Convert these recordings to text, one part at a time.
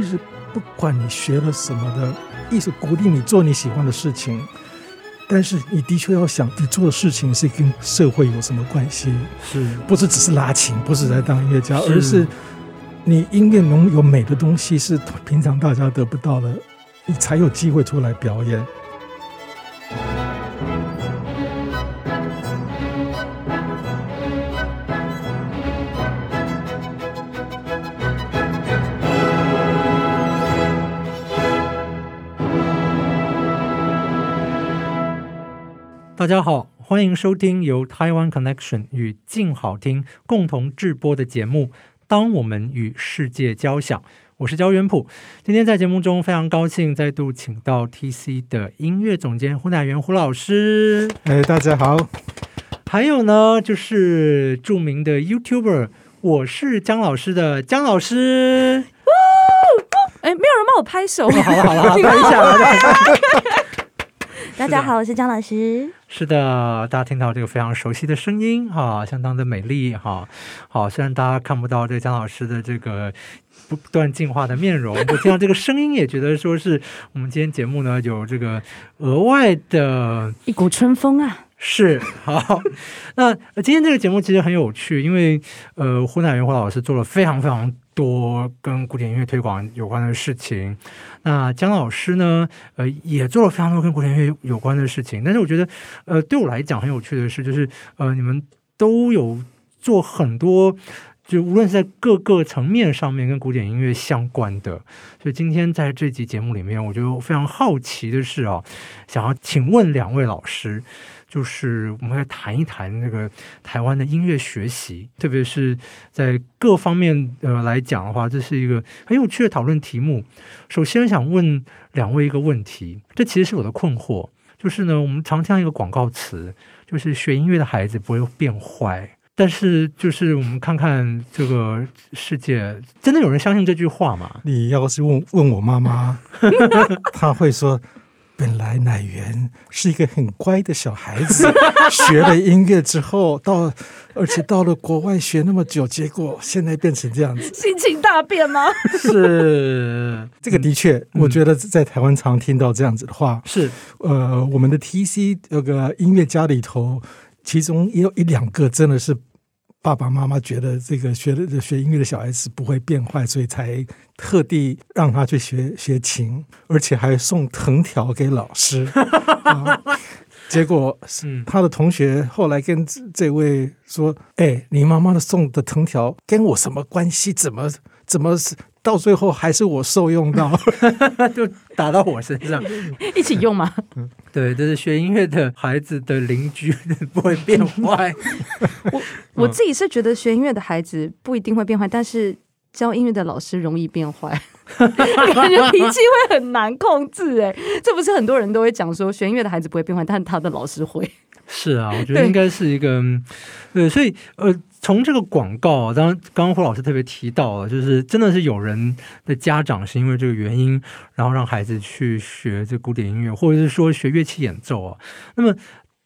其实不管你学了什么的，一直鼓励你做你喜欢的事情，但是你的确要想，你做的事情是跟社会有什么关系？是不是只是拉琴，不是在当音乐家，而是你音乐能有美的东西，是平常大家得不到的，你才有机会出来表演。大家好，欢迎收听由台湾 Connection 与静好听共同制播的节目《当我们与世界交响》，我是焦元溥。今天在节目中非常高兴再度请到 TC 的音乐总监胡乃元胡老师。哎，大家好。还有呢，就是著名的 YouTuber，我是姜老师的姜老师。哎，没有人帮我拍手。好了好了，拍一下来。大家好，我是姜老师。是的，大家听到这个非常熟悉的声音，哈，相当的美丽，哈，好。虽然大家看不到这个姜老师的这个不断进化的面容，我听到这个声音，也觉得说是我们今天节目呢有这个额外的一股春风啊。是好，那今天这个节目其实很有趣，因为呃，胡乃元胡老师做了非常非常多跟古典音乐推广有关的事情。那姜老师呢，呃，也做了非常多跟古典音乐有关的事情。但是我觉得，呃，对我来讲很有趣的是，就是呃，你们都有做很多，就无论是在各个层面上面跟古典音乐相关的。所以今天在这集节目里面，我就非常好奇的是啊，想要请问两位老师。就是我们来谈一谈那个台湾的音乐学习，特别是在各方面呃来讲的话，这是一个很有趣的讨论题目。首先想问两位一个问题，这其实是我的困惑，就是呢，我们常听一个广告词，就是学音乐的孩子不会变坏，但是就是我们看看这个世界，真的有人相信这句话吗？你要是问问我妈妈，她会说。本来乃源是一个很乖的小孩子，学了音乐之后，到而且到了国外学那么久，结果现在变成这样子，心情大变吗？是这个的确，我觉得在台湾常听到这样子的话。是呃，我们的 TC 那个音乐家里头，其中也有一两个真的是。爸爸妈妈觉得这个学的学音乐的小孩子不会变坏，所以才特地让他去学学琴，而且还送藤条给老师。啊、结果是他的同学后来跟这位说：“哎，你妈妈的送的藤条跟我什么关系？怎么怎么是？”到最后还是我受用到，就打到我身上，一起用吗？对，就是学音乐的孩子的邻居不会变坏。我我自己是觉得学音乐的孩子不一定会变坏，但是教音乐的老师容易变坏，感觉脾气会很难控制。哎，这不是很多人都会讲说学音乐的孩子不会变坏，但他的老师会。是啊，我觉得应该是一个对，对，所以呃。从这个广告，当刚刚胡老师特别提到了，就是真的是有人的家长是因为这个原因，然后让孩子去学这古典音乐，或者是说学乐器演奏啊。那么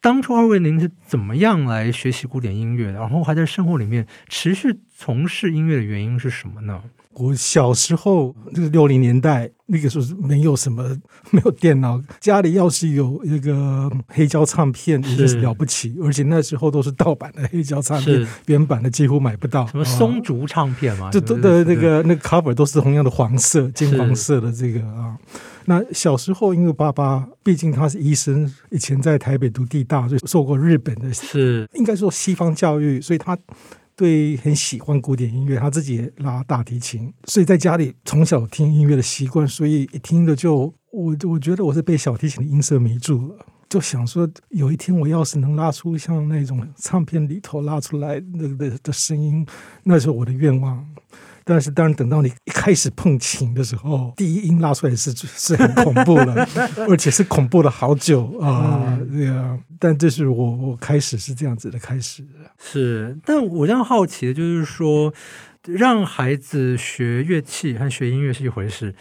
当初二位您是怎么样来学习古典音乐？然后还在生活里面持续从事音乐的原因是什么呢？我小时候，那个六零年代，那个时候是没有什么，没有电脑，家里要是有一个黑胶唱片，是就是了不起，而且那时候都是盗版的黑胶唱片，原版的几乎买不到。什么松竹唱片嘛？这都的那个那个 cover 都是同样的黄色、金黄色的这个啊。那小时候，因为爸爸毕竟他是医生，以前在台北读地大，就受过日本的，是应该说西方教育，所以他。对，很喜欢古典音乐，他自己也拉大提琴，所以在家里从小听音乐的习惯，所以一听着就我我觉得我是被小提琴的音色迷住了，就想说有一天我要是能拉出像那种唱片里头拉出来那的的声音，那是我的愿望。但是，当然，等到你一开始碰琴的时候，第一音拉出来是是很恐怖了，而且是恐怖了好久啊！对啊，但这是我我开始是这样子的开始。是，但我这样好奇的就是说，让孩子学乐器和学音乐是一回事，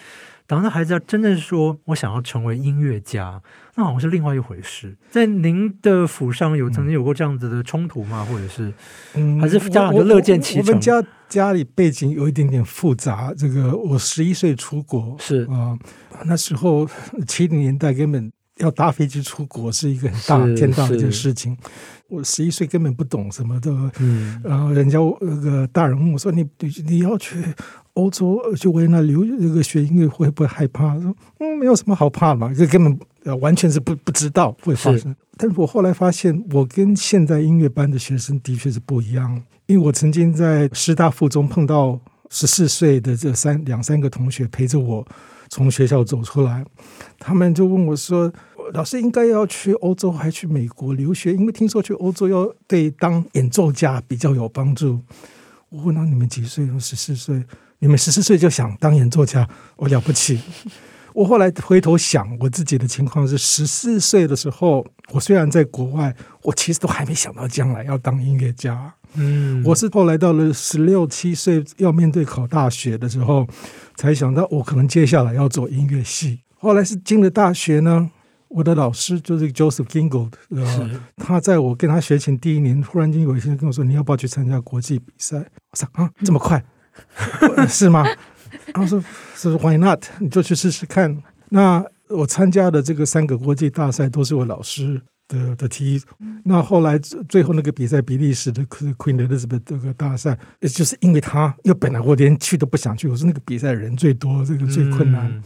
等到孩子要真正说我想要成为音乐家，那好像是另外一回事。在您的府上有曾经有过这样子的冲突吗？或者是，嗯，还是家长就乐见其成？我，我，我们家家里背景有一点点复杂。这个我十一岁出国，是啊，那时候七零年代根本。要搭飞机出国是一个很大天大的一件事情。我十一岁根本不懂什么的，嗯，然后人家那个大人问我说：“你你要去欧洲去维也纳留那个学音乐会不会害怕？”说：“嗯，没有什么好怕嘛，这根本完全是不不知道会发生。”但是我后来发现，我跟现在音乐班的学生的确是不一样，因为我曾经在师大附中碰到十四岁的这三两三个同学陪着我从学校走出来，他们就问我说。老师应该要去欧洲，还去美国留学，因为听说去欧洲要对当演奏家比较有帮助。我问他，你们几岁？说十四岁。你们十四岁就想当演作家，我了不起。我后来回头想，我自己的情况是十四岁的时候，我虽然在国外，我其实都还没想到将来要当音乐家。嗯，我是后来到了十六七岁要面对考大学的时候，才想到我可能接下来要做音乐系。后来是进了大学呢。我的老师就是 Joseph Gingold，呃，他在我跟他学琴第一年，忽然间有一天跟我说：“你要不要去参加国际比赛？”我说：“啊，这么快？是吗？”他说：“是 Why not？你就去试试看。”那我参加的这个三个国际大赛都是我老师的的提议。那后来最后那个比赛，比利时的 Queen Elizabeth 这个大赛，也就是因为他，因为本来我连去都不想去，我说那个比赛人最多，这个最困难。嗯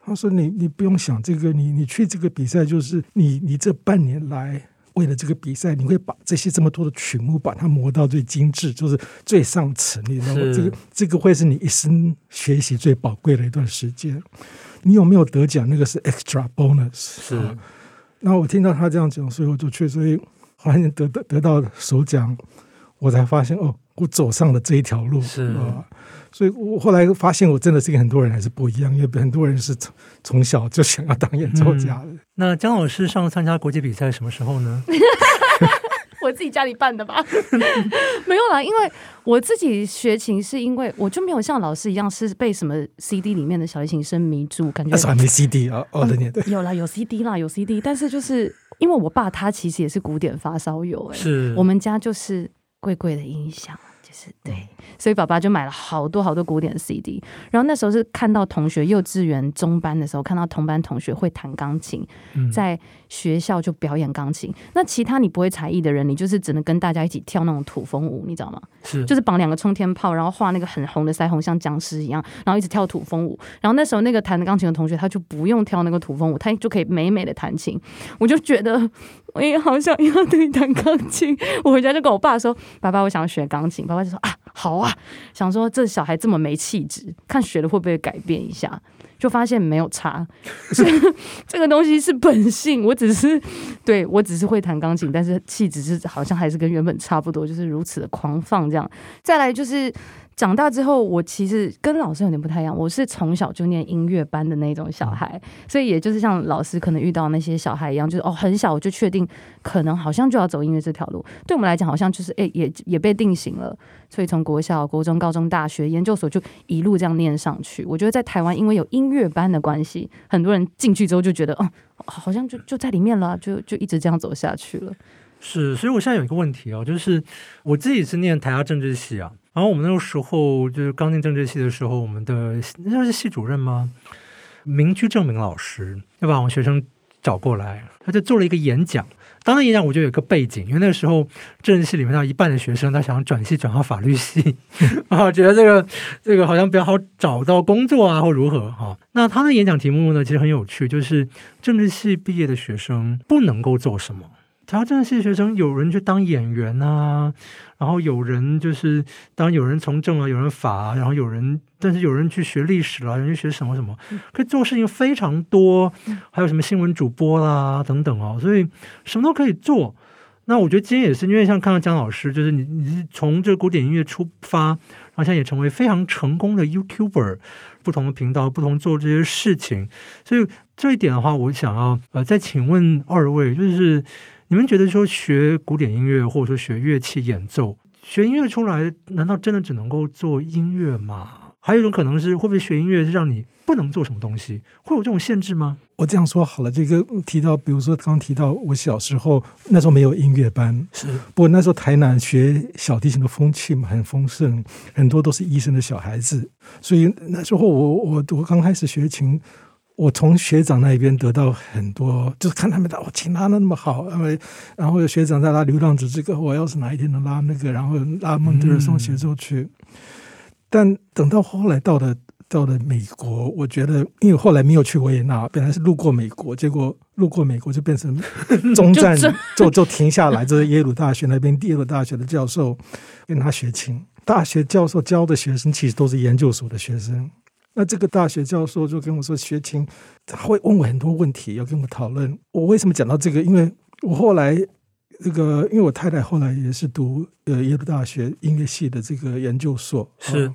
他说你：“你你不用想这个，你你去这个比赛，就是你你这半年来为了这个比赛，你会把这些这么多的曲目把它磨到最精致，就是最上层。你知道吗？这个这个会是你一生学习最宝贵的一段时间。你有没有得奖？那个是 extra bonus。是。那我听到他这样讲，所以我就去，所以后来得得得到首奖，我才发现哦，我走上了这一条路。是啊。”所以我后来发现，我真的是跟很多人还是不一样，因为很多人是从从小就想要当演奏家的。嗯、那姜老师上参加国际比赛什么时候呢？我自己家里办的吧，没有啦，因为我自己学琴是因为我就没有像老师一样是被什么 CD 里面的小提琴声迷住，感觉那时候还没 CD 啊，哦的年代有啦，有 CD 啦，有 CD，但是就是因为我爸他其实也是古典发烧友，哎，是我们家就是贵贵的音响。是对，所以爸爸就买了好多好多古典 CD。然后那时候是看到同学幼稚园中班的时候，看到同班同学会弹钢琴，在学校就表演钢琴。那其他你不会才艺的人，你就是只能跟大家一起跳那种土风舞，你知道吗？是，就是绑两个冲天炮，然后画那个很红的腮红，像僵尸一样，然后一直跳土风舞。然后那时候那个弹钢琴的同学，他就不用跳那个土风舞，他就可以美美的弹琴。我就觉得我也好想要对弹钢琴。我回家就跟我爸说：“爸爸，我想要学钢琴。”爸爸就说：“啊，好啊。”想说这小孩这么没气质，看学了会不会改变一下。就发现没有差，这 这个东西是本性。我只是对我只是会弹钢琴，但是气质是好像还是跟原本差不多，就是如此的狂放这样。再来就是。长大之后，我其实跟老师有点不太一样。我是从小就念音乐班的那种小孩，所以也就是像老师可能遇到那些小孩一样，就是哦，很小我就确定可能好像就要走音乐这条路。对我们来讲，好像就是诶，也也被定型了。所以从国小、国中、高中、大学、研究所就一路这样念上去。我觉得在台湾，因为有音乐班的关系，很多人进去之后就觉得，哦，好像就就在里面了，就就一直这样走下去了。是，所以我现在有一个问题哦，就是我自己是念台大政治系啊。然后我们那个时候就是刚进政治系的时候，我们的那是系主任吗？明居正明老师要把我们学生找过来，他就做了一个演讲。当然演讲我就有一个背景，因为那时候政治系里面有一半的学生他想转系转到法律系 啊，觉得这个这个好像比较好找到工作啊，或如何哈。那他的演讲题目呢，其实很有趣，就是政治系毕业的学生不能够做什么。台大政治系学生有人去当演员啊，然后有人就是当有人从政啊，有人法啊，然后有人，但是有人去学历史啦，有人去学什么什么，可以做事情非常多，还有什么新闻主播啦等等哦，所以什么都可以做。那我觉得今天也是因为像看到姜老师，就是你你是从这个古典音乐出发，然后现在也成为非常成功的 YouTuber，不同的频道，不同做这些事情，所以这一点的话，我想要呃再请问二位，就是。你们觉得说学古典音乐，或者说学乐器演奏，学音乐出来，难道真的只能够做音乐吗？还有一种可能是，会不会学音乐是让你不能做什么东西？会有这种限制吗？我这样说好了，这个提到，比如说刚刚提到我小时候那时候没有音乐班，是，不过那时候台南学小提琴的风气嘛很丰盛，很多都是医生的小孩子，所以那时候我我我刚开始学琴。我从学长那边得到很多，就是看他们的，我琴拉的那么好，因为然后学长在拉《流浪者这个》，我要是哪一天能拉那个，然后拉孟德尔松协奏曲。嗯、但等到后来到了到了美国，我觉得，因为后来没有去维也纳，本来是路过美国，结果路过美国就变成中站，就 就，就停下来，就是耶鲁大学那边耶鲁大学的教授跟他学琴。大学教授教的学生其实都是研究所的学生。那这个大学教授就跟我说，学琴他会问我很多问题，要跟我讨论。我为什么讲到这个？因为我后来这个，因为我太太后来也是读呃耶鲁大学音乐系的这个研究所，是，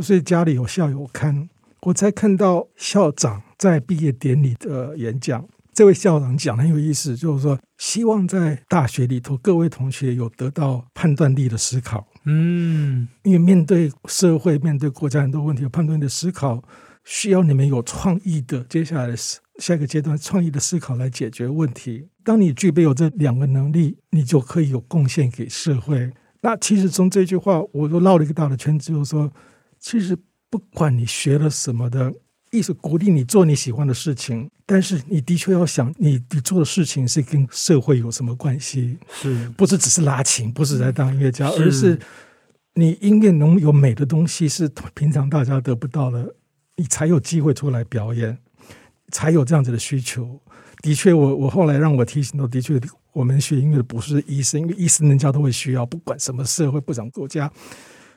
所以家里有校友刊，我才看到校长在毕业典礼的演讲。这位校长讲很有意思，就是说希望在大学里头各位同学有得到判断力的思考。嗯，因为面对社会、面对国家很多问题，有判断的思考，需要你们有创意的。接下来的下一个阶段，创意的思考来解决问题。当你具备有这两个能力，你就可以有贡献给社会。那其实从这句话，我都绕了一个大的圈子，就是说，其实不管你学了什么的。意思鼓励你做你喜欢的事情，但是你的确要想，你你做的事情是跟社会有什么关系？是不是只是拉琴，不是在当音乐家，是而是你音乐能有美的东西是平常大家得不到的，你才有机会出来表演，才有这样子的需求。的确我，我我后来让我提醒到，的确，我们学音乐的不是医生，因为医生人家都会需要，不管什么社会，不管国家。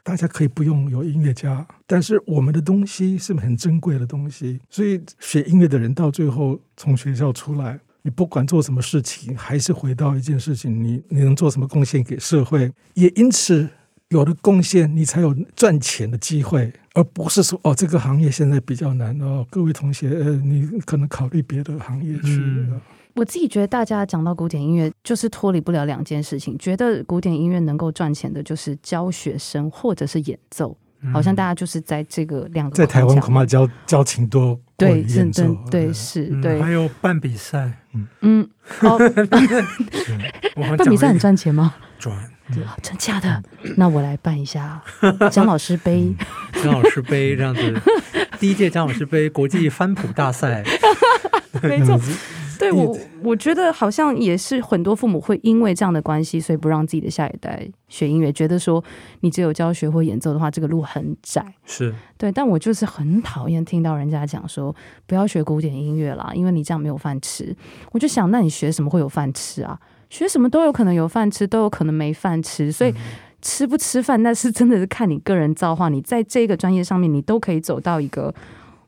大家可以不用有音乐家，但是我们的东西是很珍贵的东西，所以学音乐的人到最后从学校出来，你不管做什么事情，还是回到一件事情，你你能做什么贡献给社会？也因此有了贡献，你才有赚钱的机会，而不是说哦，这个行业现在比较难哦，各位同学，呃，你可能考虑别的行业去。嗯我自己觉得，大家讲到古典音乐，就是脱离不了两件事情。觉得古典音乐能够赚钱的，就是教学生或者是演奏。嗯、好像大家就是在这个两个。在台湾恐怕交交情多对，真的对是，对。还有办比赛，嗯嗯，哦，办比赛很赚钱吗？赚，真假的？那我来办一下江老师杯，江老师杯这样子，第一届江老师杯国际翻谱大赛，没错。对我，我觉得好像也是很多父母会因为这样的关系，所以不让自己的下一代学音乐，觉得说你只有教学或演奏的话，这个路很窄。是对，但我就是很讨厌听到人家讲说不要学古典音乐啦，因为你这样没有饭吃。我就想，那你学什么会有饭吃啊？学什么都有可能有饭吃，都有可能没饭吃。所以吃不吃饭，那是真的是看你个人造化。你在这个专业上面，你都可以走到一个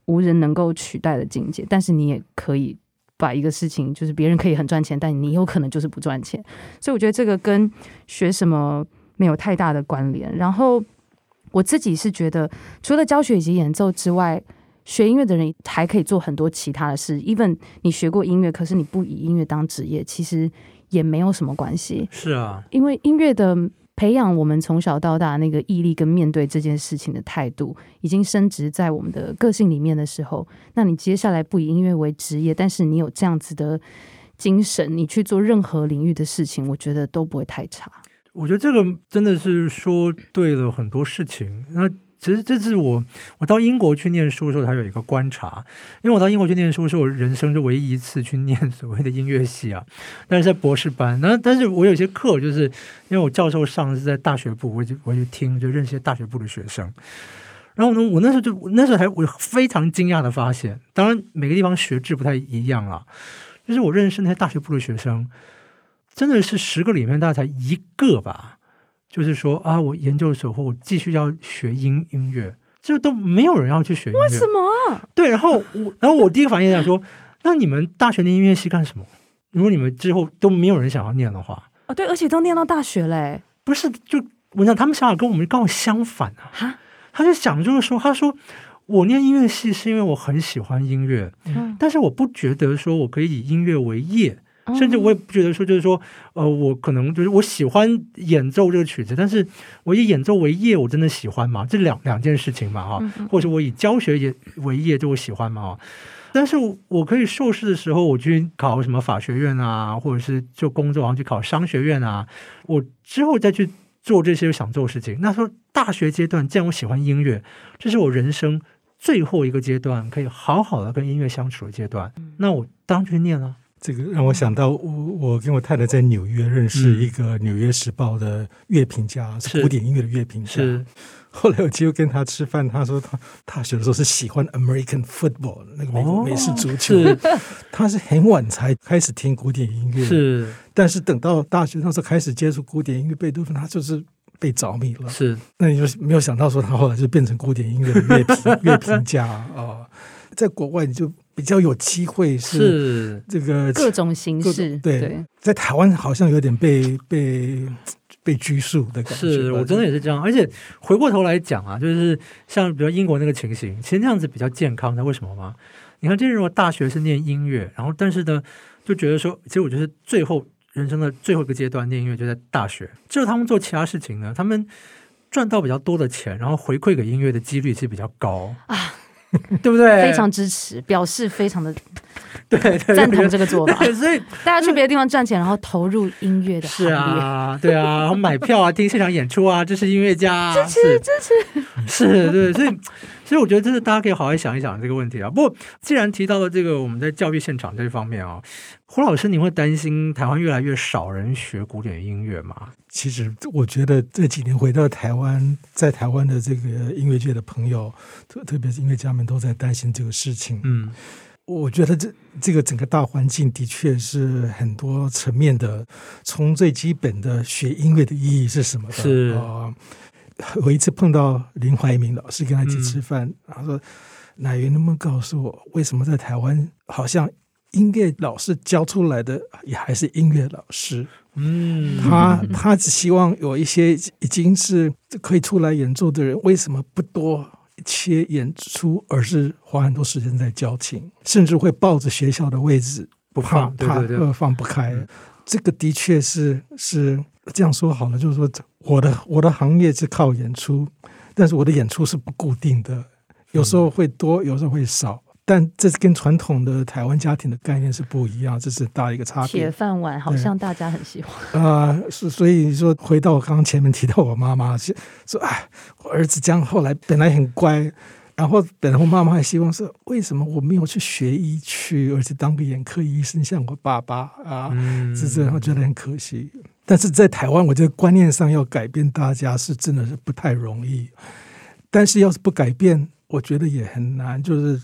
无人能够取代的境界，但是你也可以。把一个事情，就是别人可以很赚钱，但你有可能就是不赚钱，所以我觉得这个跟学什么没有太大的关联。然后我自己是觉得，除了教学以及演奏之外，学音乐的人还可以做很多其他的事。even 你学过音乐，可是你不以音乐当职业，其实也没有什么关系。是啊，因为音乐的。培养我们从小到大那个毅力跟面对这件事情的态度，已经升职在我们的个性里面的时候，那你接下来不以音乐为职业，但是你有这样子的精神，你去做任何领域的事情，我觉得都不会太差。我觉得这个真的是说对了很多事情。那。其实这是我我到英国去念书的时候，他有一个观察。因为我到英国去念书是我人生就唯一一次去念所谓的音乐系啊，但是在博士班。那但是我有些课，就是因为我教授上是在大学部，我就我就听，就认识些大学部的学生。然后呢，我那时候就那时候还我非常惊讶的发现，当然每个地方学制不太一样啊，就是我认识那些大学部的学生，真的是十个里面大概才一个吧。就是说啊，我研究所或我继续要学音音乐，这都没有人要去学音乐。为什么啊？对，然后我，然后我第一个反应想说，那你们大学的音乐系干什么？如果你们之后都没有人想要念的话，哦，对，而且都念到大学嘞，不是？就我想他们想法跟我们刚好相反啊。哈，他就想就是说，他说我念音乐系是因为我很喜欢音乐，嗯，但是我不觉得说我可以以音乐为业。甚至我也不觉得说，就是说，呃，我可能就是我喜欢演奏这个曲子，但是我以演奏为业，我真的喜欢吗？这两两件事情嘛，哈，或者我以教学也为业，就我喜欢吗？但是我可以硕士的时候，我去考什么法学院啊，或者是就工作，然后去考商学院啊，我之后再去做这些想做的事情。那时候大学阶段，既然我喜欢音乐，这是我人生最后一个阶段，可以好好的跟音乐相处的阶段，那我当然去念了。这个让我想到我，我我跟我太太在纽约认识一个《纽约时报》的乐评家，嗯、是古典音乐的乐评家。是。后来我机会跟他吃饭，他说他大学的时候是喜欢 American football 那个美国美式足球，哦、他是很晚才开始听古典音乐，是，但是等到大学那时候开始接触古典音乐，贝多芬他就是被着迷了。是，那你就没有想到说他后来就变成古典音乐的乐评 乐评家啊、哦，在国外你就。比较有机会是这个各种形式，对，对在台湾好像有点被被被拘束的感觉。是我真的也是这样，而且回过头来讲啊，就是像比如英国那个情形，其实那样子比较健康的。为什么吗？你看，这如果大学是念音乐，然后但是呢，就觉得说，其实我觉得最后人生的最后一个阶段念音乐就在大学。之后他们做其他事情呢，他们赚到比较多的钱，然后回馈给音乐的几率其实比较高啊。对不对？非常支持，表示非常的 对，对，对，赞同这个做法。所以大家去别的地方赚钱，然后投入音乐的。是啊，对啊，然后买票啊，听现场演出啊，这是音乐家、啊，支持支持。是，对，所以所以我觉得这是大家可以好好想一想这个问题啊。不过既然提到了这个我们在教育现场这方面啊，胡老师，你会担心台湾越来越少人学古典音乐吗？其实我觉得这几年回到台湾，在台湾的这个音乐界的朋友，特特别是音乐家们，都在担心这个事情。嗯，我觉得这这个整个大环境的确是很多层面的，从最基本的学音乐的意义是什么的？是啊、呃，我一次碰到林怀民老师跟他一起吃饭，嗯、他说：“奶云能不能告诉我，为什么在台湾好像音乐老师教出来的也还是音乐老师？”嗯，他他只希望有一些已经是可以出来演奏的人，为什么不多切演出，而是花很多时间在教琴，甚至会抱着学校的位置不放，怕对对对放不开。嗯、这个的确是是这样说好了，就是说我的我的行业是靠演出，但是我的演出是不固定的，有时候会多，有时候会少。但这是跟传统的台湾家庭的概念是不一样，这是大一个差别。铁饭碗好像大家很喜欢啊，是、呃、所以说回到我刚刚前面提到我妈妈，说哎，我儿子这样后来本来很乖，然后本来我妈妈还希望说，为什么我没有去学医去，而且当个眼科医生像我爸爸啊？嗯，是这样，我觉得很可惜。但是在台湾，我觉得观念上要改变大家是真的是不太容易。但是要是不改变，我觉得也很难，就是。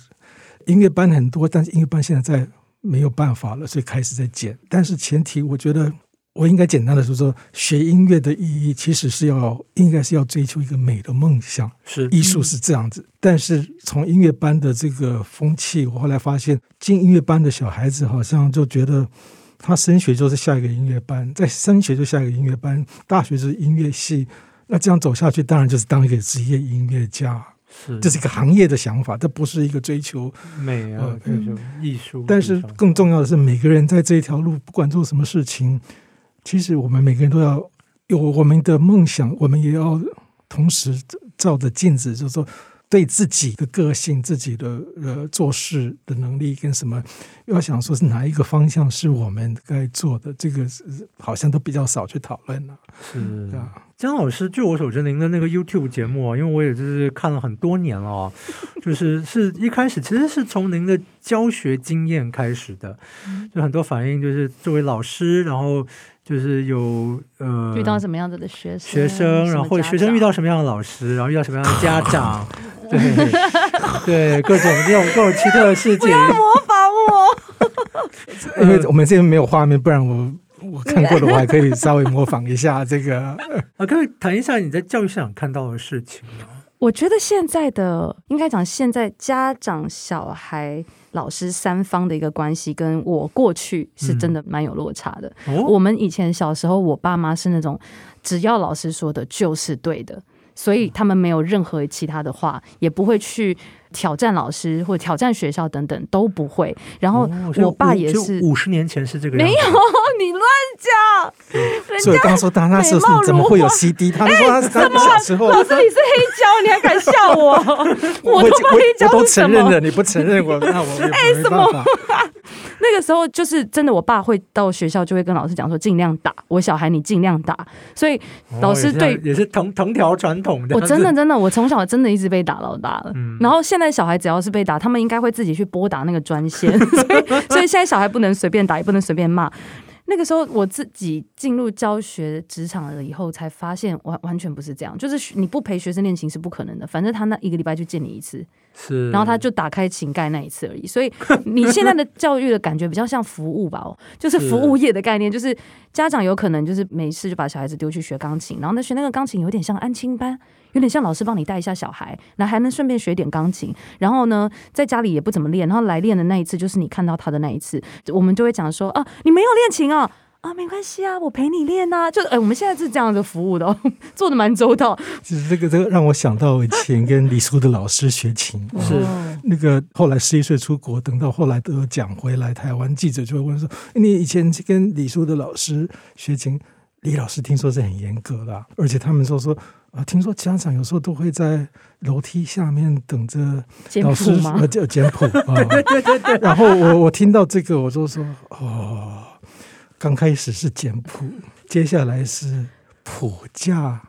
音乐班很多，但是音乐班现在在没有办法了，所以开始在减。但是前提，我觉得我应该简单的说说，学音乐的意义其实是要应该是要追求一个美的梦想，是艺术是这样子。但是从音乐班的这个风气，我后来发现进音乐班的小孩子好像就觉得他升学就是下一个音乐班，再升学就下一个音乐班，大学就是音乐系，那这样走下去，当然就是当一个职业音乐家。是，这是一个行业的想法，这不是一个追求美啊，追求艺术。但是更重要的是，每个人在这一条路，不管做什么事情，其实我们每个人都要有我们的梦想，我们也要同时照着镜子，就是说。对自己的个性、自己的呃做事的能力跟什么，要想说是哪一个方向是我们该做的，这个是好像都比较少去讨论了。是啊，江老师，据我所知，您的那个 YouTube 节目啊，因为我也就是看了很多年了啊，就是是一开始其实是从您的教学经验开始的，就很多反应就是作为老师，然后。就是有呃遇到什么样子的学生，学生，然后或者学生遇到什么样的老师，然后遇到什么样的家长，对 对，各种这种各种奇特的事情。不要模仿我，因为我们这边没有画面，不然我我看过的，我还可以稍微模仿一下这个。啊，可以谈一下你在教育现场看到的事情吗？我觉得现在的应该讲，现在家长、小孩。老师三方的一个关系，跟我过去是真的蛮有落差的。我们以前小时候，我爸妈是那种只要老师说的就是对的，所以他们没有任何其他的话，也不会去挑战老师或挑战学校等等都不会。然后我爸也是五十年前是这个样子，没 有你乱讲。所以刚刚说他那时候是怎么会有 CD？他说他他小时候，老师你是黑胶，你还敢笑我？我都不黑胶，我都承认了，你不承认我，那我哎什么？那个时候就是真的，我爸会到学校就会跟老师讲说，尽量打我小孩，你尽量打。所以老师对、哦、也是藤藤条传统的。我真的真的，我从小真的一直被打到大了。嗯、然后现在小孩只要是被打，他们应该会自己去拨打那个专线。所以所以现在小孩不能随便打，也不能随便骂。那个时候我自己进入教学职场了以后，才发现完完全不是这样，就是你不陪学生练琴是不可能的。反正他那一个礼拜就见你一次。是，然后他就打开琴盖那一次而已，所以你现在的教育的感觉比较像服务吧，哦，就是服务业的概念，就是家长有可能就是没事就把小孩子丢去学钢琴，然后那学那个钢琴有点像安亲班，有点像老师帮你带一下小孩，那还能顺便学点钢琴，然后呢，在家里也不怎么练，然后来练的那一次就是你看到他的那一次，我们就会讲说啊，你没有练琴啊。啊，没关系啊，我陪你练呐、啊。就，哎、欸，我们现在是这样的服务的，哦做的蛮周到。其实这个这个让我想到以前跟李叔的老师学琴，是那个后来十一岁出国，等到后来得奖回来台湾，记者就会问说：“你以前跟李叔的老师学琴，李老师听说是很严格的，而且他们说说啊，听说家长有时候都会在楼梯下面等着老师呃叫简谱啊。对对对对。然后我我听到这个，我就说哦。”刚开始是简谱，接下来是谱架，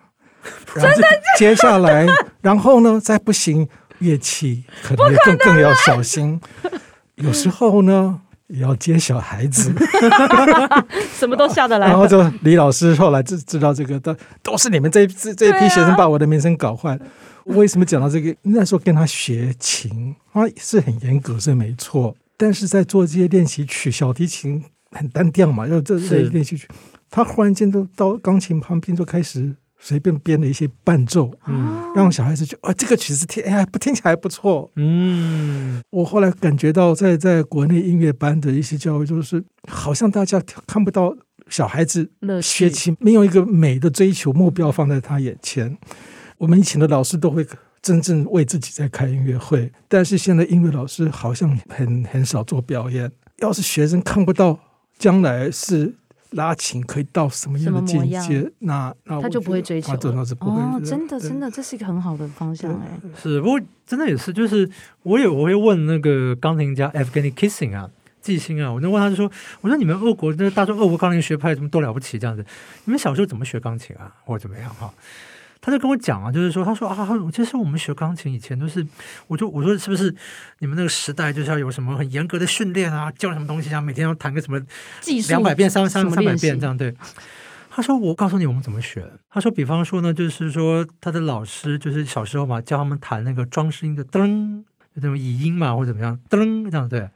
然后接下来，然后呢，再不行，乐器可能更更要小心。有时候呢，也要接小孩子，什么都下得来。然后就李老师后来知知道这个，都都是你们这这这一批学生把我的名声搞坏。为什么讲到这个？那时候跟他学琴，啊，是很严格，是没错。但是在做这些练习曲，小提琴。很单调嘛，要这这练习曲，他忽然间都到钢琴旁边就开始随便编了一些伴奏，嗯，让小孩子觉得啊，这个曲子听哎不听起来还不错，嗯，我后来感觉到在在国内音乐班的一些教育，就是好像大家看不到小孩子学琴没有一个美的追求目标放在他眼前。我们以前的老师都会真正为自己在开音乐会，但是现在音乐老师好像很很少做表演。要是学生看不到。将来是拉琴可以到什么样的境界？那那他就不会追求了。哦，真的真的，这是一个很好的方向哎。是，不过真的也是，就是我也我会问那个钢琴家 Evgeny Kissing 啊，季星啊，我就问他就说，我说你们俄国那大众俄国钢琴学派怎么都了不起这样子？你们小时候怎么学钢琴啊，或者怎么样哈？他就跟我讲啊，就是说，他说啊，其实我们学钢琴以前都是，我就我说是不是你们那个时代就是要有什么很严格的训练啊，教什么东西啊，每天要弹个什么两百遍、三三三百遍这样对。他说我告诉你我们怎么学。他说比方说呢，就是说他的老师就是小时候嘛，教他们弹那个装饰音的噔，就这种倚音嘛，或者怎么样噔这样对。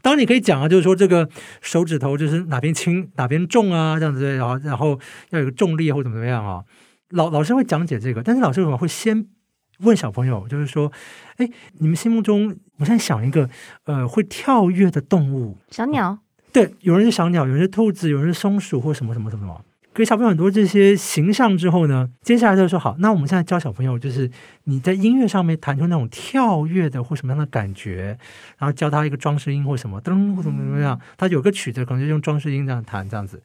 当然你可以讲啊，就是说这个手指头就是哪边轻哪边重啊，这样子对，然后然后要有个重力或者怎么怎么样啊。老老师会讲解这个，但是老师可能会先问小朋友，就是说，哎，你们心目中，我现在想一个，呃，会跳跃的动物，小鸟。对，有人是小鸟，有人是兔子，有人是松鼠，或什么什么什么什么。给小朋友很多这些形象之后呢，接下来就说好，那我们现在教小朋友，就是你在音乐上面弹出那种跳跃的或什么样的感觉，然后教他一个装饰音或什么噔或怎么怎么样，他有个曲子可能就用装饰音这样弹这样子。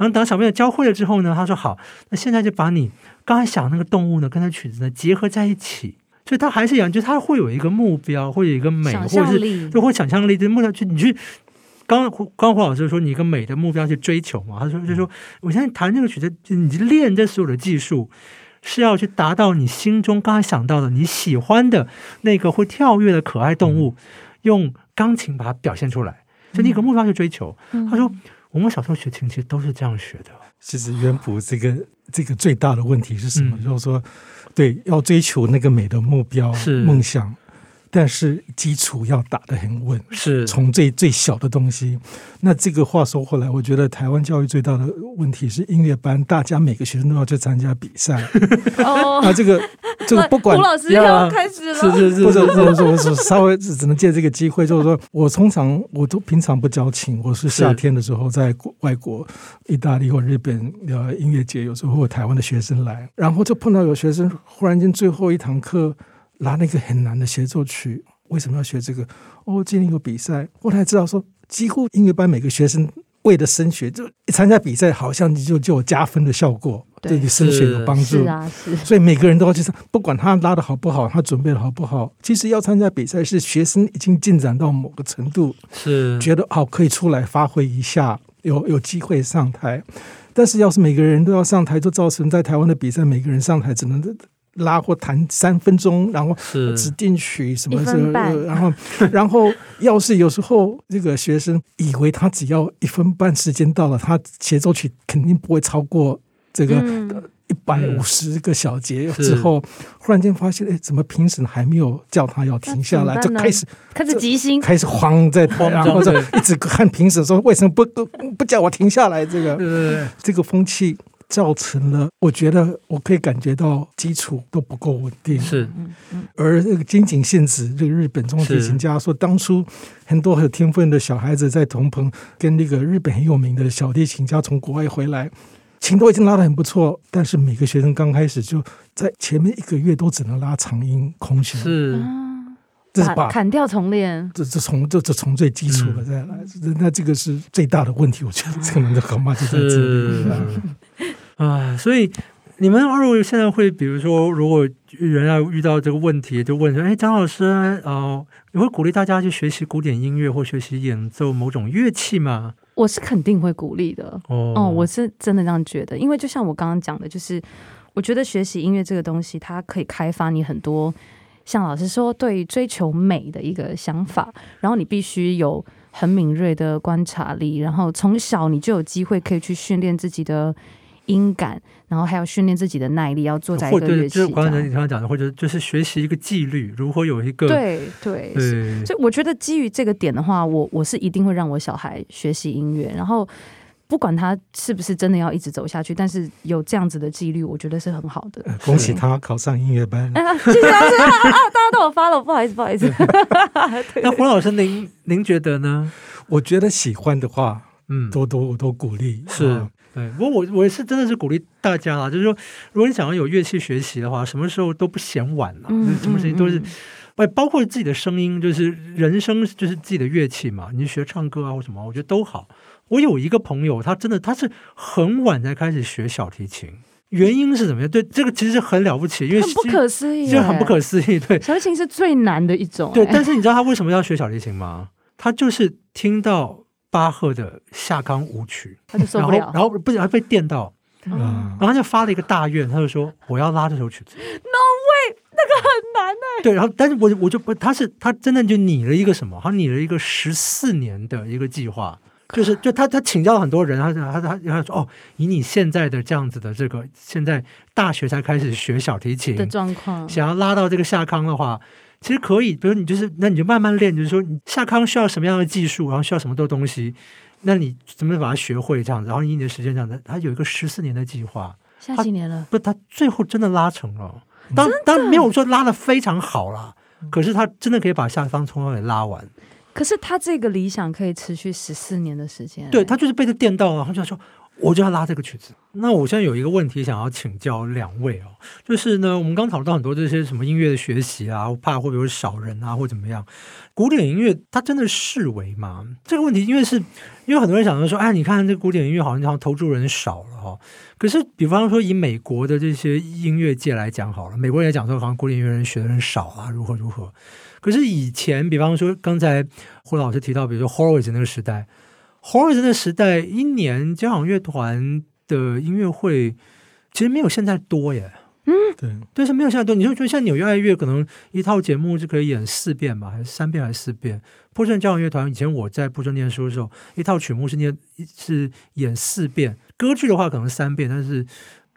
然后等小朋友教会了之后呢，他说好，那现在就把你刚才想那个动物呢，跟那曲子呢结合在一起，所以他还是一样，就是他会有一个目标，会有一个美，或者是就会想象力就目标去，你去刚刚刚胡老师说你一个美的目标去追求嘛，他说就说我现在弹这个曲子，你练这所有的技术是要去达到你心中刚才想到的你喜欢的那个会跳跃的可爱动物，用钢琴把它表现出来，所以你一个目标去追求。他说。我们小时候学琴其实都是这样学的。其实乐谱这个这个最大的问题是什么？嗯、就是说，对，要追求那个美的目标梦想，但是基础要打得很稳，是从最最小的东西。那这个话说回来，我觉得台湾教育最大的问题是音乐班，大家每个学生都要去参加比赛。哦，那这个这个不管胡老师要开始了，是是是，不是不 是我是稍微只只能借这个机会，就是说我通常我都平常不交情，我是夏天的时候在国外国，意大利或日本呃音乐节，有时候会有台湾的学生来，然后就碰到有学生忽然间最后一堂课拿那个很难的协奏曲，为什么要学这个？哦，今天有比赛，后来知道说，几乎音乐班每个学生。为了升学，就一参加比赛，好像就就有加分的效果，对你升学有帮助。是啊，是。所以每个人都要去上，不管他拉的好不好，他准备的好不好。其实要参加比赛，是学生已经进展到某个程度，是觉得好可以出来发挥一下，有有机会上台。但是要是每个人都要上台，就造成在台湾的比赛，每个人上台只能。拉或弹三分钟，然后指定曲什么什么，然后 然后要是有时候这个学生以为他只要一分半时间到了，他协奏曲肯定不会超过这个一百五十个小节。之后忽然间发现，哎，怎么评审还没有叫他要停下来，就开始开始急心，开始慌在慌，然后就一直看评审说为什么不不不叫我停下来？这个这个风气。造成了，我觉得我可以感觉到基础都不够稳定。是，而那个金井宪子这个日本中提琴家说，当初很多很有天分的小孩子在同朋跟那个日本很有名的小提琴家从国外回来，琴都已经拉得很不错，但是每个学生刚开始就在前面一个月都只能拉长音空弦。是，这是把砍掉重练，这这从这这从最基础的再来，那这个是最大的问题。我觉得这个人的河马就在这里。啊，所以你们二位现在会，比如说，如果人家遇到这个问题，就问说：“哎，张老师，哦、呃，你会鼓励大家去学习古典音乐或学习演奏某种乐器吗？”我是肯定会鼓励的。哦，哦，我是真的这样觉得，因为就像我刚刚讲的，就是我觉得学习音乐这个东西，它可以开发你很多，像老师说，对追求美的一个想法，然后你必须有很敏锐的观察力，然后从小你就有机会可以去训练自己的。音感，然后还有训练自己的耐力，要坐在一个乐器。或者就是刚才你刚刚讲的，或者就是学习一个纪律，如何有一个对对对。所以我觉得基于这个点的话，我我是一定会让我小孩学习音乐，然后不管他是不是真的要一直走下去，但是有这样子的纪律，我觉得是很好的。恭喜他考上音乐班，谢谢老师啊！大家都有 follow，不好意思，不好意思。那胡老师，您您觉得呢？我觉得喜欢的话，嗯，多多我都鼓励是。对，不过我我是真的是鼓励大家啊，就是说，如果你想要有乐器学习的话，什么时候都不嫌晚了，嗯，什么事情都是，哎，包括自己的声音，就是人声，就是自己的乐器嘛。你学唱歌啊或什么，我觉得都好。我有一个朋友，他真的他是很晚才开始学小提琴，原因是怎么样？对，这个其实很了不起，因为很不可思议，就很不可思议。对，小提琴是最难的一种。对，但是你知道他为什么要学小提琴吗？他就是听到。巴赫的夏康舞曲，他就受不了，然后，然后不仅还被电到，嗯，然后他就发了一个大愿，他就说我要拉这首曲子。No way，那个很难哎。对，然后但是我我就不，他是他真的就拟了一个什么？他拟了一个十四年的一个计划，就是就他他请教了很多人，他他他他说哦，以你现在的这样子的这个现在大学才开始学小提琴的状况，想要拉到这个夏康的话。其实可以，比如你就是，那你就慢慢练，就是说，你下康需要什么样的技术，然后需要什么多东西，那你怎么把它学会这样子，然后以你的时间这样子，他有一个十四年的计划，下几年了，不，他最后真的拉成了，当当没有说拉的非常好啦，可是他真的可以把下康从头给拉完。可是他这个理想可以持续十四年的时间，对，他就是被他电到了，然后就说。我就要拉这个曲子。那我现在有一个问题想要请教两位哦，就是呢，我们刚讨论到很多这些什么音乐的学习啊，我怕会不会少人啊，或怎么样？古典音乐它真的视为吗？这个问题，因为是因为很多人想到说，哎，你看这古典音乐好像好像投注人少了哈。可是，比方说以美国的这些音乐界来讲好了，美国人也讲说，好像古典音乐人学的人少啊，如何如何。可是以前，比方说刚才胡老师提到，比如说 Horowitz 那个时代。Horowitz 的时代，一年交响乐团的音乐会其实没有现在多耶。嗯，对，但，是没有现在多。你就觉得像纽约爱乐，可能一套节目就可以演四遍吧，还是三遍，还是四遍？波士顿交响乐团以前我在波士顿念书的时候，一套曲目是念是演四遍，歌剧的话可能三遍，但是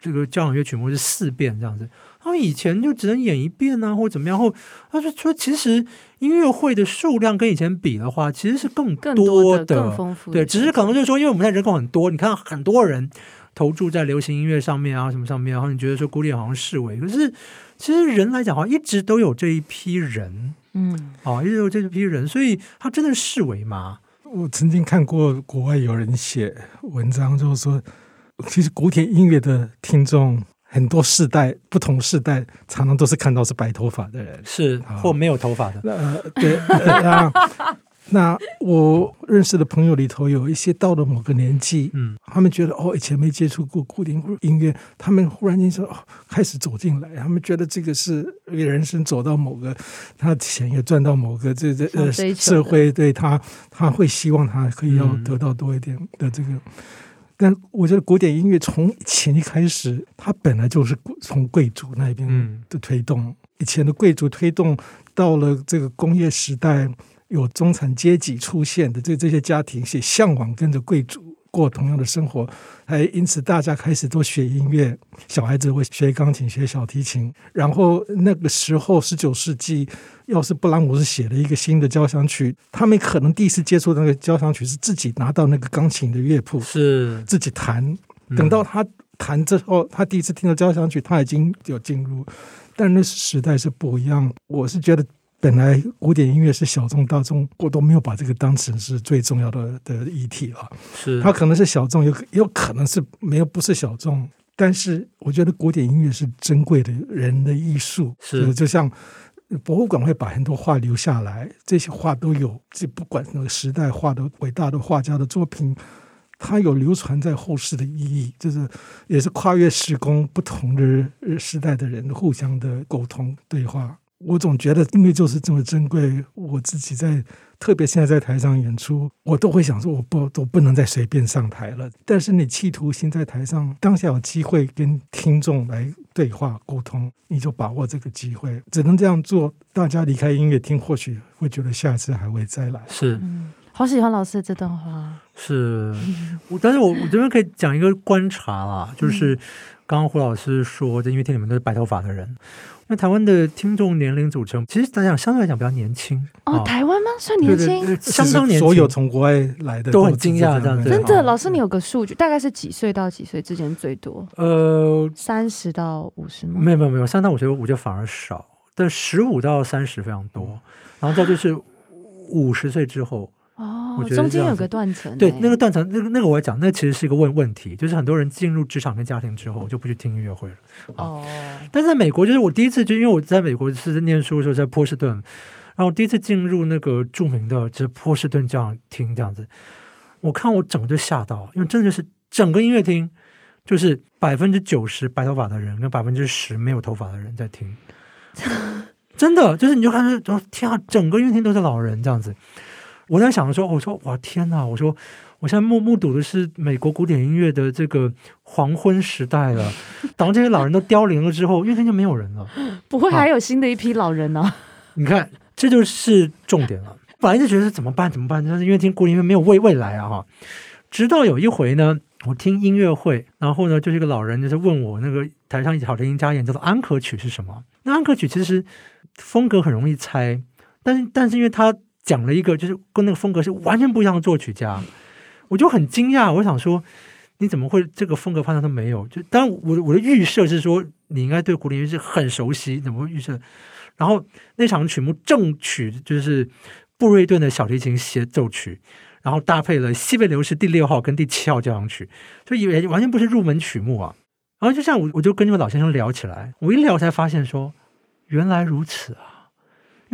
这个交响乐曲目是四遍这样子。他们以前就只能演一遍啊，或者怎么样？后他说说，其实音乐会的数量跟以前比的话，其实是更多的，更的更丰富的。对，只是可能就是说，因为我们现在人口很多，你看很多人投注在流行音乐上面啊什么上面，然后你觉得说古典好像式微，可是其实人来讲的话，一直都有这一批人，嗯，哦，一直有这一批人，所以他真的式微吗？我曾经看过国外有人写文章，就是说，其实古典音乐的听众很多世代，不同世代常常都是看到是白头发的人，是或没有头发的，呃，对，呃那我认识的朋友里头有一些到了某个年纪，嗯，他们觉得哦，以前没接触过古典音乐，他们忽然间说哦，开始走进来，他们觉得这个是人生走到某个，他钱也赚到某个这这呃社会对他，他会希望他可以要得到多一点的这个。嗯、但我觉得古典音乐从以前一开始，它本来就是从贵族那边的推动，嗯、以前的贵族推动到了这个工业时代。有中产阶级出现的这这些家庭，也向往跟着贵族过同样的生活，还因此大家开始都学音乐，小孩子会学钢琴、学小提琴。然后那个时候，十九世纪，要是布拉姆斯写了一个新的交响曲，他们可能第一次接触那个交响曲是自己拿到那个钢琴的乐谱，是自己弹。等到他弹之后，他第一次听到交响曲，他已经有进入，但那时代是不一样。我是觉得。本来古典音乐是小众大众，我都没有把这个当成是最重要的的议题啊。是，它可能是小众，有有可能是没有不是小众。但是我觉得古典音乐是珍贵的人的艺术，是就像博物馆会把很多画留下来，这些画都有，这不管那个时代画的伟大的画家的作品，它有流传在后世的意义，就是也是跨越时空不同的时代的人互相的沟通对话。我总觉得音乐就是这么珍贵。我自己在，特别现在在台上演出，我都会想说，我不都不能再随便上台了。但是你企图心在台上，当下有机会跟听众来对话沟通，你就把握这个机会，只能这样做。大家离开音乐厅，或许会觉得下次还会再来。是，嗯，好喜欢老师的这段话。是，我但是我我这边可以讲一个观察啦，就是刚刚胡老师说，在音乐厅里面都是白头发的人。那台湾的听众年龄组成，其实大家相对来讲比较年轻哦。台湾吗？算年轻，相当年轻。所有从国外来的都很惊讶，这样子。真的，老师，你有个数据，大概是几岁到几岁之间最多？呃，三十到五十吗？没有没有没有，三到五十我觉得反而少，但十五到三十非常多，然后再就是五十岁之后。哦，我觉得中间有个断层，对，那个断层，那个那个我要讲，那个、其实是一个问问题，就是很多人进入职场跟家庭之后就不去听音乐会了。哦，但是在美国，就是我第一次就因为我在美国是念书的时候在波士顿，然后我第一次进入那个著名的就是波士顿这样听这样子，我看我整个就吓到，因为真的就是整个音乐厅就是百分之九十白头发的人跟百分之十没有头发的人在听，真的就是你就看说，天啊，整个音乐厅都是老人这样子。我在想说，我说哇天哪！我说我现在目目睹的是美国古典音乐的这个黄昏时代了。当这些老人都凋零了之后，乐厅就没有人了。不会还有新的一批老人呢？啊？你看，这就是重点了。本来就觉得怎么办？怎么办？但是因为听古典音乐没有未未来啊！哈，直到有一回呢，我听音乐会，然后呢，就是一个老人就是问我，那个台上小提琴家演奏的安可曲是什么？那安可曲其实风格很容易猜，但是但是因为他。讲了一个，就是跟那个风格是完全不一样的作曲家，我就很惊讶。我想说，你怎么会这个风格判断都没有？就当我我的预设是说，你应该对古典音乐是很熟悉，怎么会预设？然后那场曲目正曲就是布瑞顿的小提琴协奏曲，然后搭配了西贝流士第六号跟第七号交响曲，就以为完全不是入门曲目啊。然后就这样，我我就跟这位老先生聊起来，我一聊才发现说，原来如此啊。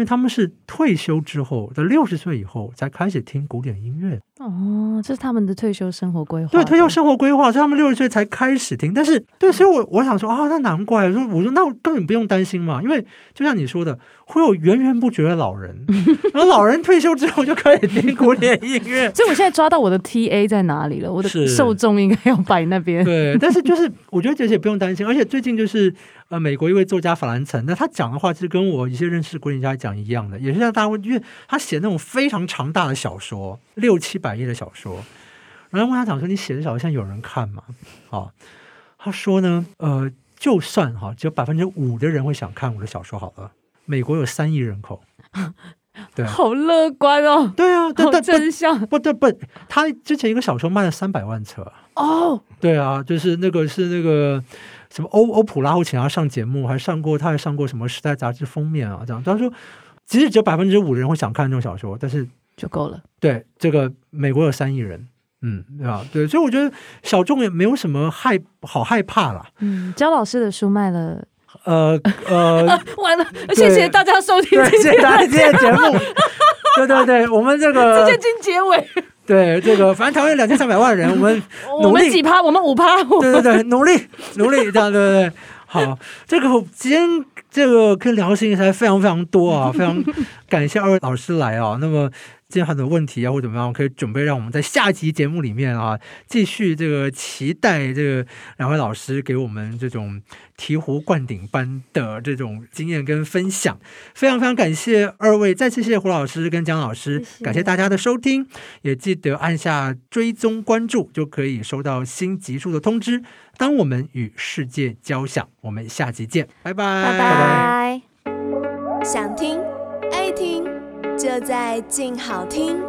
因为他们是退休之后，在六十岁以后才开始听古典音乐。哦，这是他们的退休生活规划。对，退休生活规划，所以他们六十岁才开始听。但是，对，所以我我想说啊，那难怪。我说，我说那我根本不用担心嘛，因为就像你说的，会有源源不绝的老人，然后老人退休之后就开始听古典音乐。所以我现在抓到我的 TA 在哪里了，我的受众应该要摆那边。对，但是就是我觉得这些不用担心，而且最近就是呃，美国一位作家法兰岑，那他讲的话其实跟我一些认识古典家讲一样的，也是让大家因为他写那种非常长大的小说，六七百页的小说。然后问他讲说：“你写的小说现在有人看吗？”啊，他说呢：“呃，就算哈，只有百分之五的人会想看我的小说好了。美国有三亿人口，对，好乐观哦。对啊，但但真相。不对不，他之前一个小说卖了三百万册哦。对啊，就是那个是那个什么欧欧普拉我请他上节目，还上过他还上过什么《时代》杂志封面啊，这样他说，即使只有百分之五的人会想看这种小说，但是就够了。对，这个美国有三亿人。嗯，对吧？对，所以我觉得小众也没有什么害好害怕啦。嗯，焦老师的书卖了，呃呃，完了，谢谢大家收听，谢谢大家今天的节目。对对对，我们这个直接进结尾。对，这个反正台湾有两千三百万人，我们我们几趴？我们五趴。对对对，努力努力，这样对不对？好，这个今天这个可以聊的事情还非常非常多啊，非常感谢二位老师来啊。那么。这样很多问题啊，或怎么样，可以准备让我们在下集节目里面啊，继续这个期待这个两位老师给我们这种醍醐灌顶般的这种经验跟分享。非常非常感谢二位，再次谢谢胡老师跟江老师，感谢大家的收听，也记得按下追踪关注，就可以收到新集数的通知。当我们与世界交响，我们下集见，拜拜，拜拜，想听爱听。就在静好听。